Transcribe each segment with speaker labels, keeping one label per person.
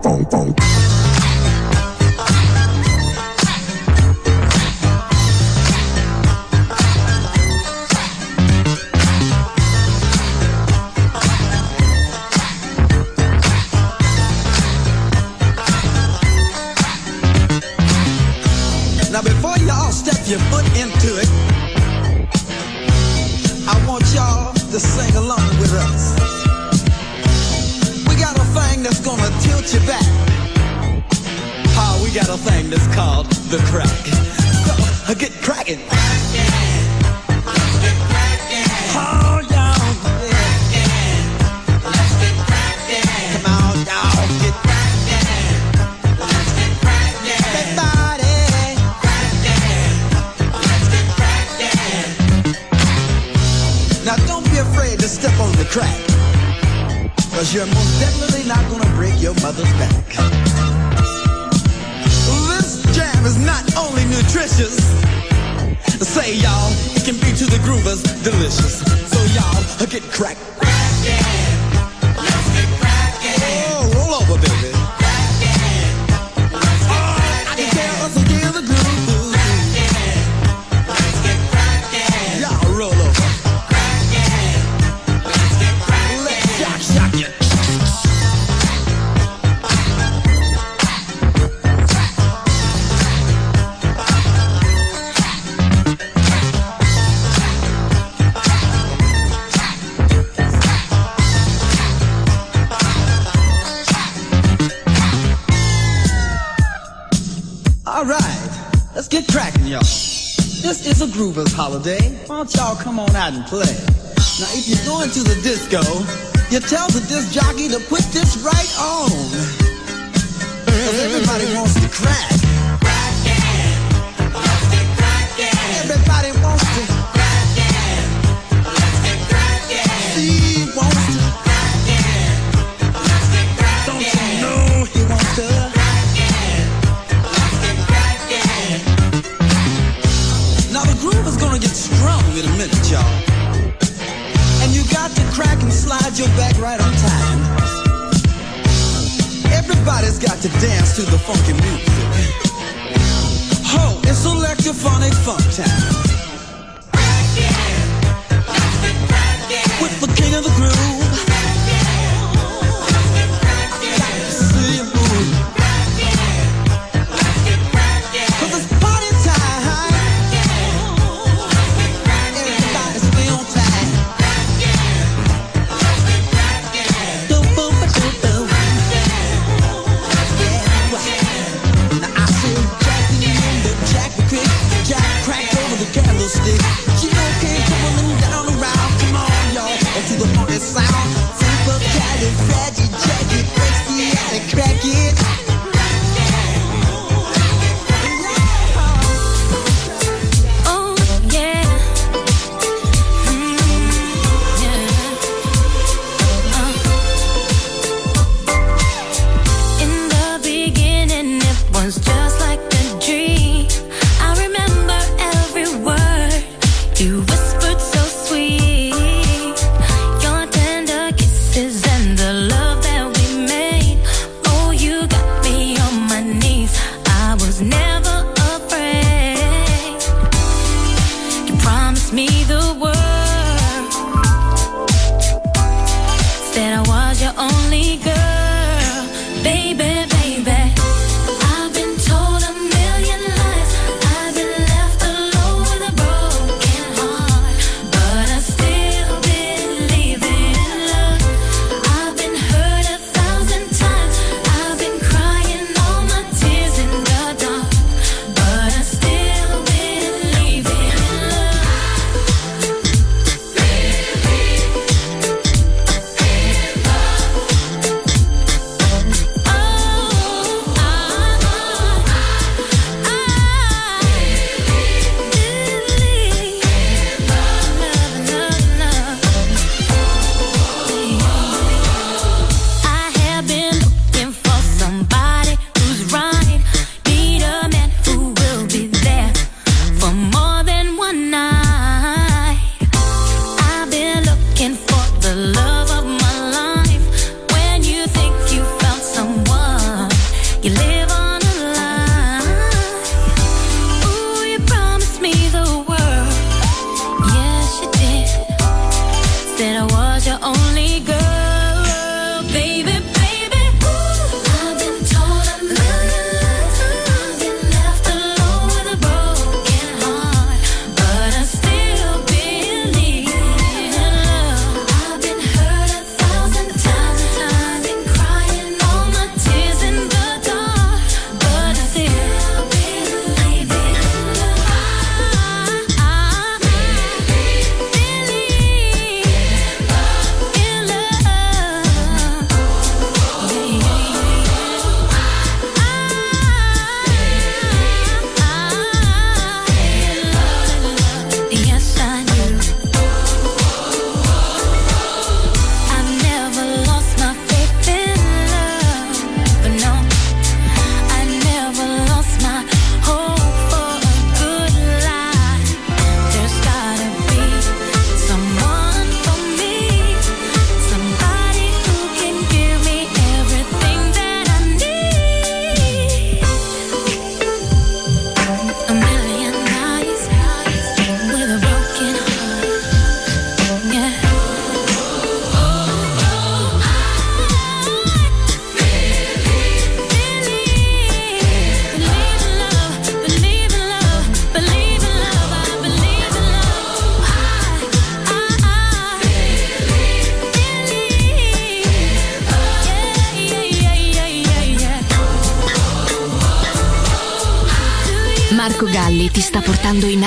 Speaker 1: 咚咚 This is
Speaker 2: a groover's holiday. Why don't y'all come on out and play? Now, if you're going to the disco, you tell the disc jockey to put this right on. Cause everybody wants to crack. crack and slide your back right on time. Everybody's got to dance to the funky music. Ho, it's electrophonic funk time. With the king of the groove.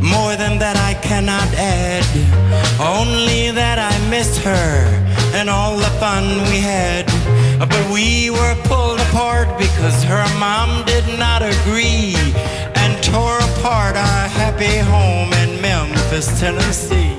Speaker 3: More than that I cannot add. Only that I missed her and all the fun we had. But we were pulled apart because her mom did not agree and tore apart our happy home in Memphis, Tennessee.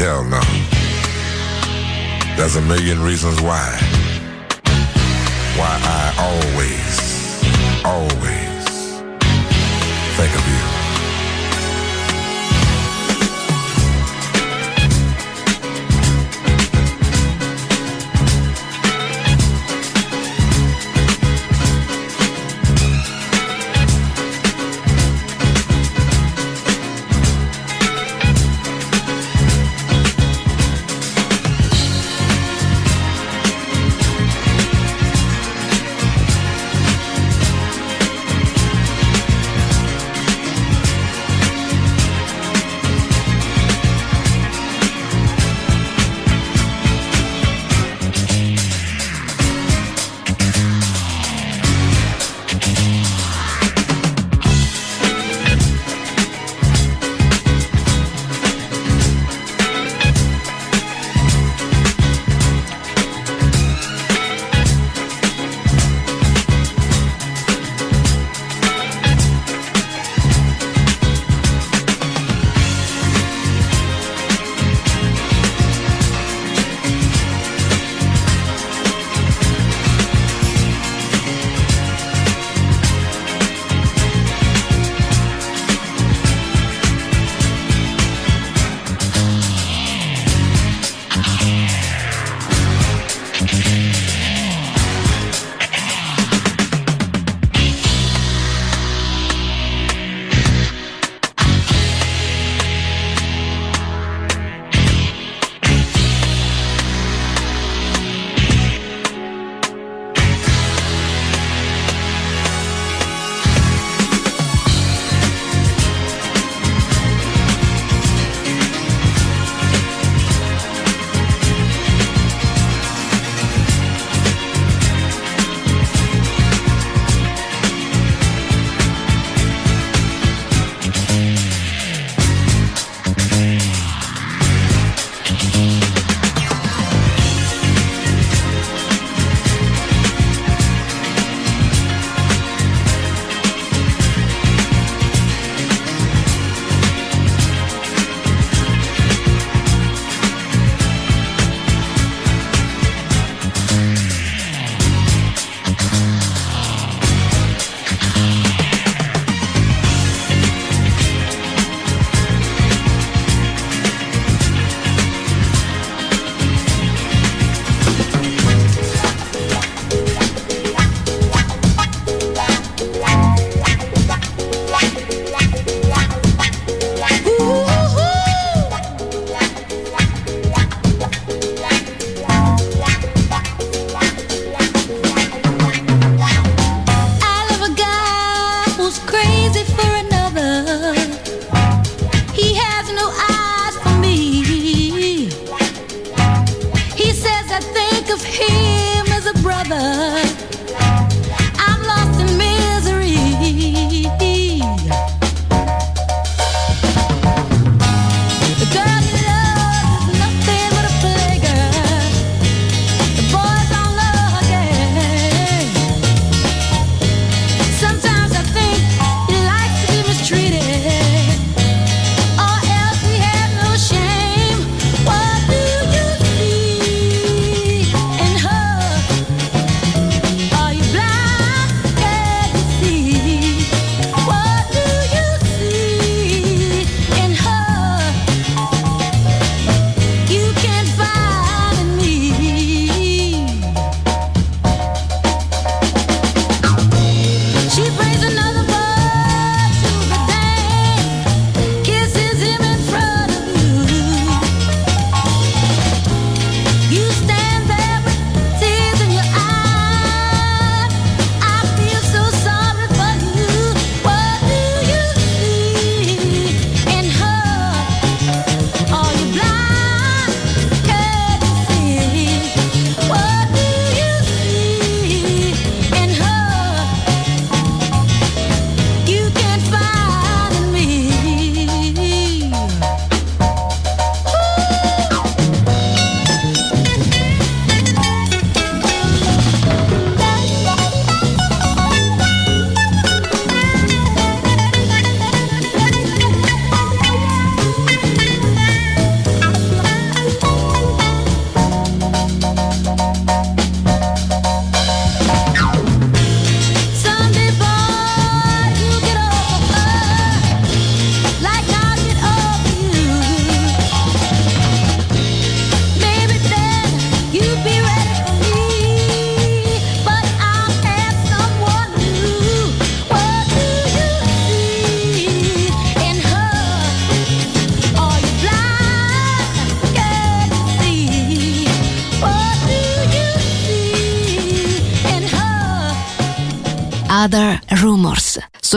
Speaker 4: Hell no. There's a million reasons why. Why I always, always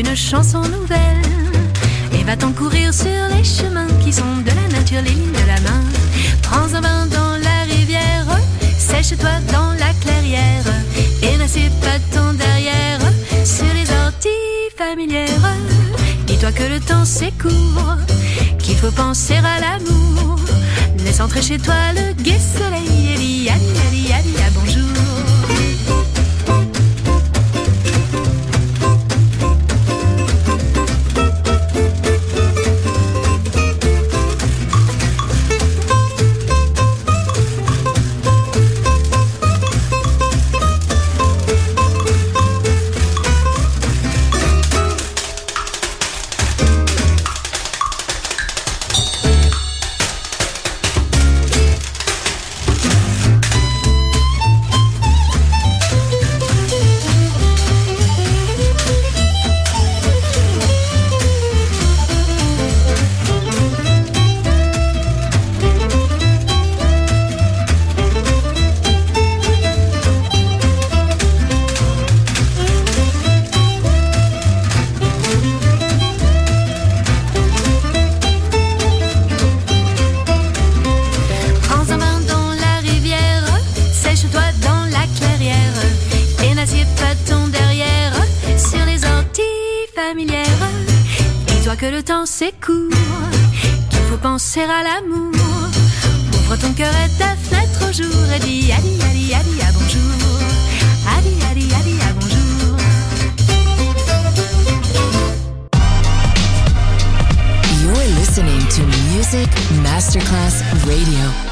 Speaker 5: une chanson nouvelle. Et va-t'en courir sur les chemins qui sont de la nature, les lignes de la main. Prends un bain dans la rivière, sèche-toi dans la clairière. Et n'assieds pas ton derrière sur les orties familières. Dis-toi que le temps c'est court qu'il faut penser à l'amour. Laisse entrer chez toi le gai soleil temps s'écoule, qu'il faut penser à l'amour. Ouvre ton cœur et ta fenêtre au jour et dis Ali, Ali, Ali, à bonjour. Ali, Ali, Ali, à bonjour.
Speaker 6: You're listening to Music Masterclass Radio.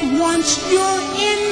Speaker 7: once you're in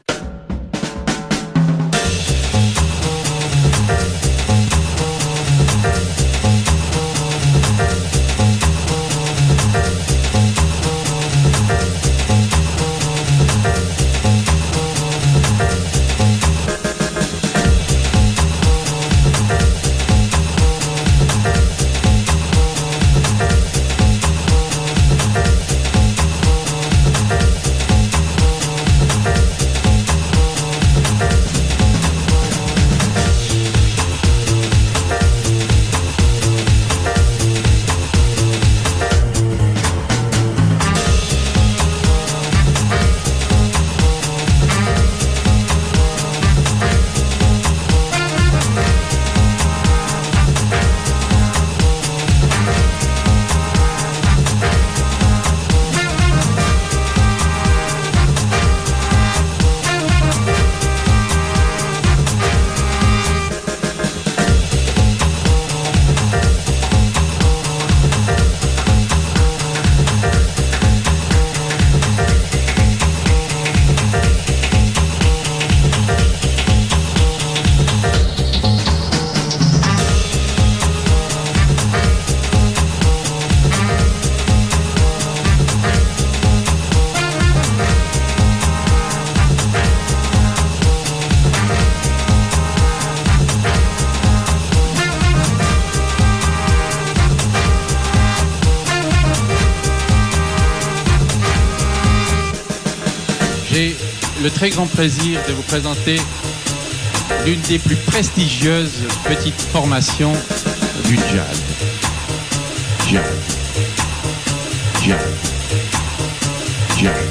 Speaker 8: très grand plaisir de vous présenter l'une des plus prestigieuses petites formations du jazz. Jazz.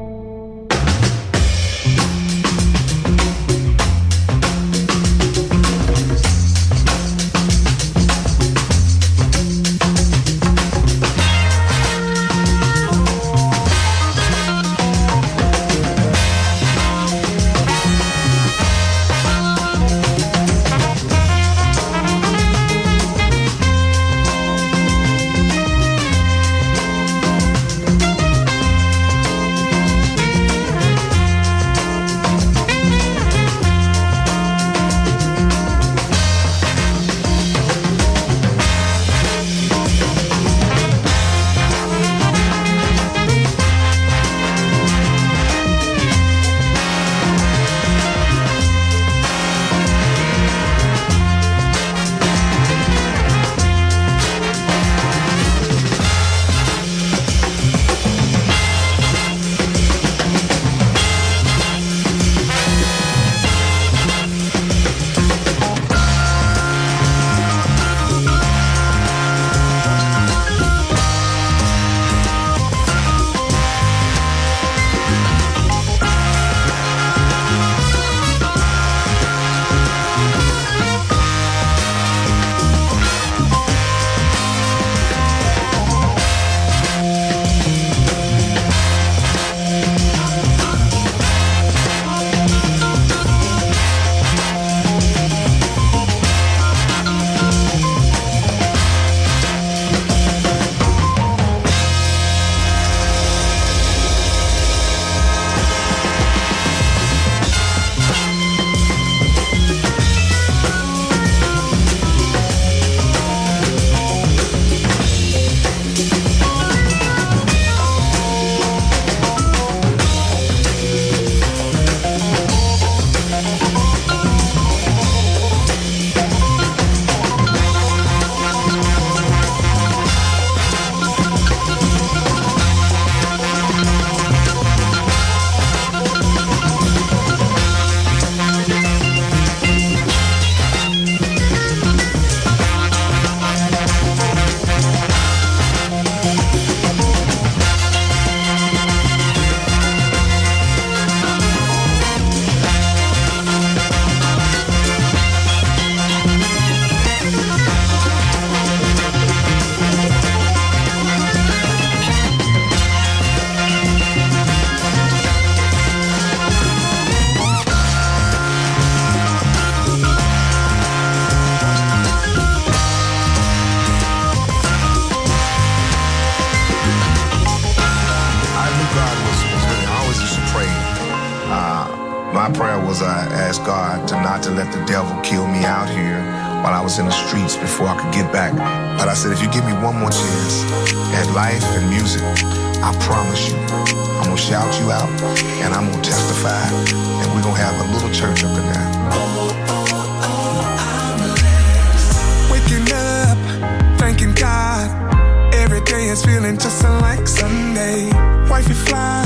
Speaker 9: fly.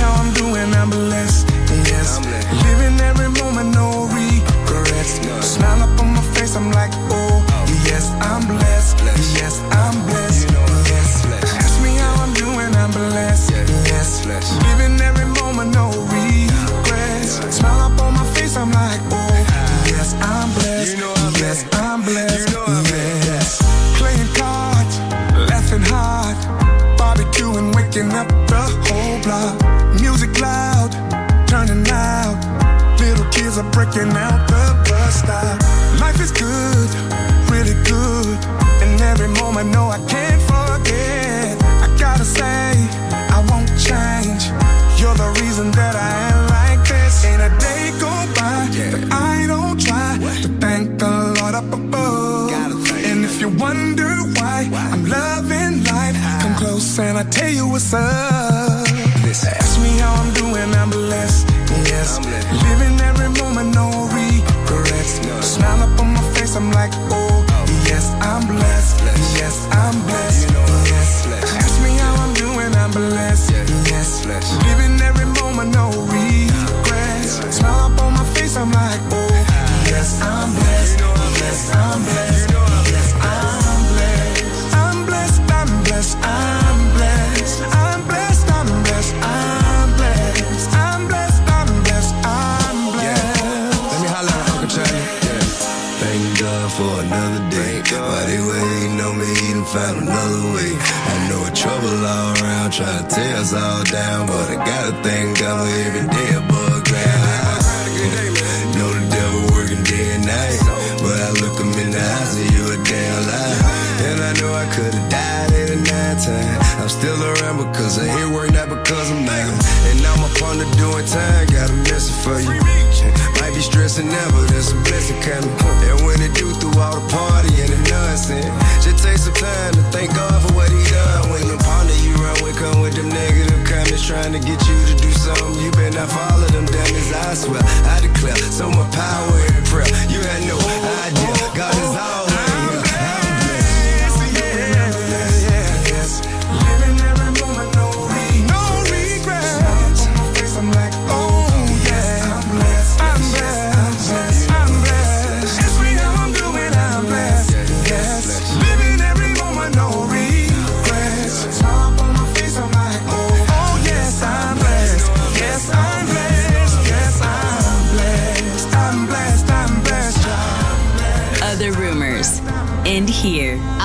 Speaker 9: how I'm doing, I'm tell you what's up. Ask me how I'm doing, I'm blessed. Yes, living every
Speaker 10: around, trying to tear us all down. But I gotta thank God for every day above ground. Know the devil working day and night. But I look him in the eyes and you a damn lie. And I know I could've died at a nine time. I'm still around because I hear work, not because I'm mad. And I'm up on the doing time, got a message for you. Might be stressing now, but there's a blessing coming. And when it do through all the party and the nonsense, just take some time to thank God for what he come with them negative comments trying to get you to do something, you better not follow them dummies. I swear, I declare, so much power in prayer. You had no idea, God is always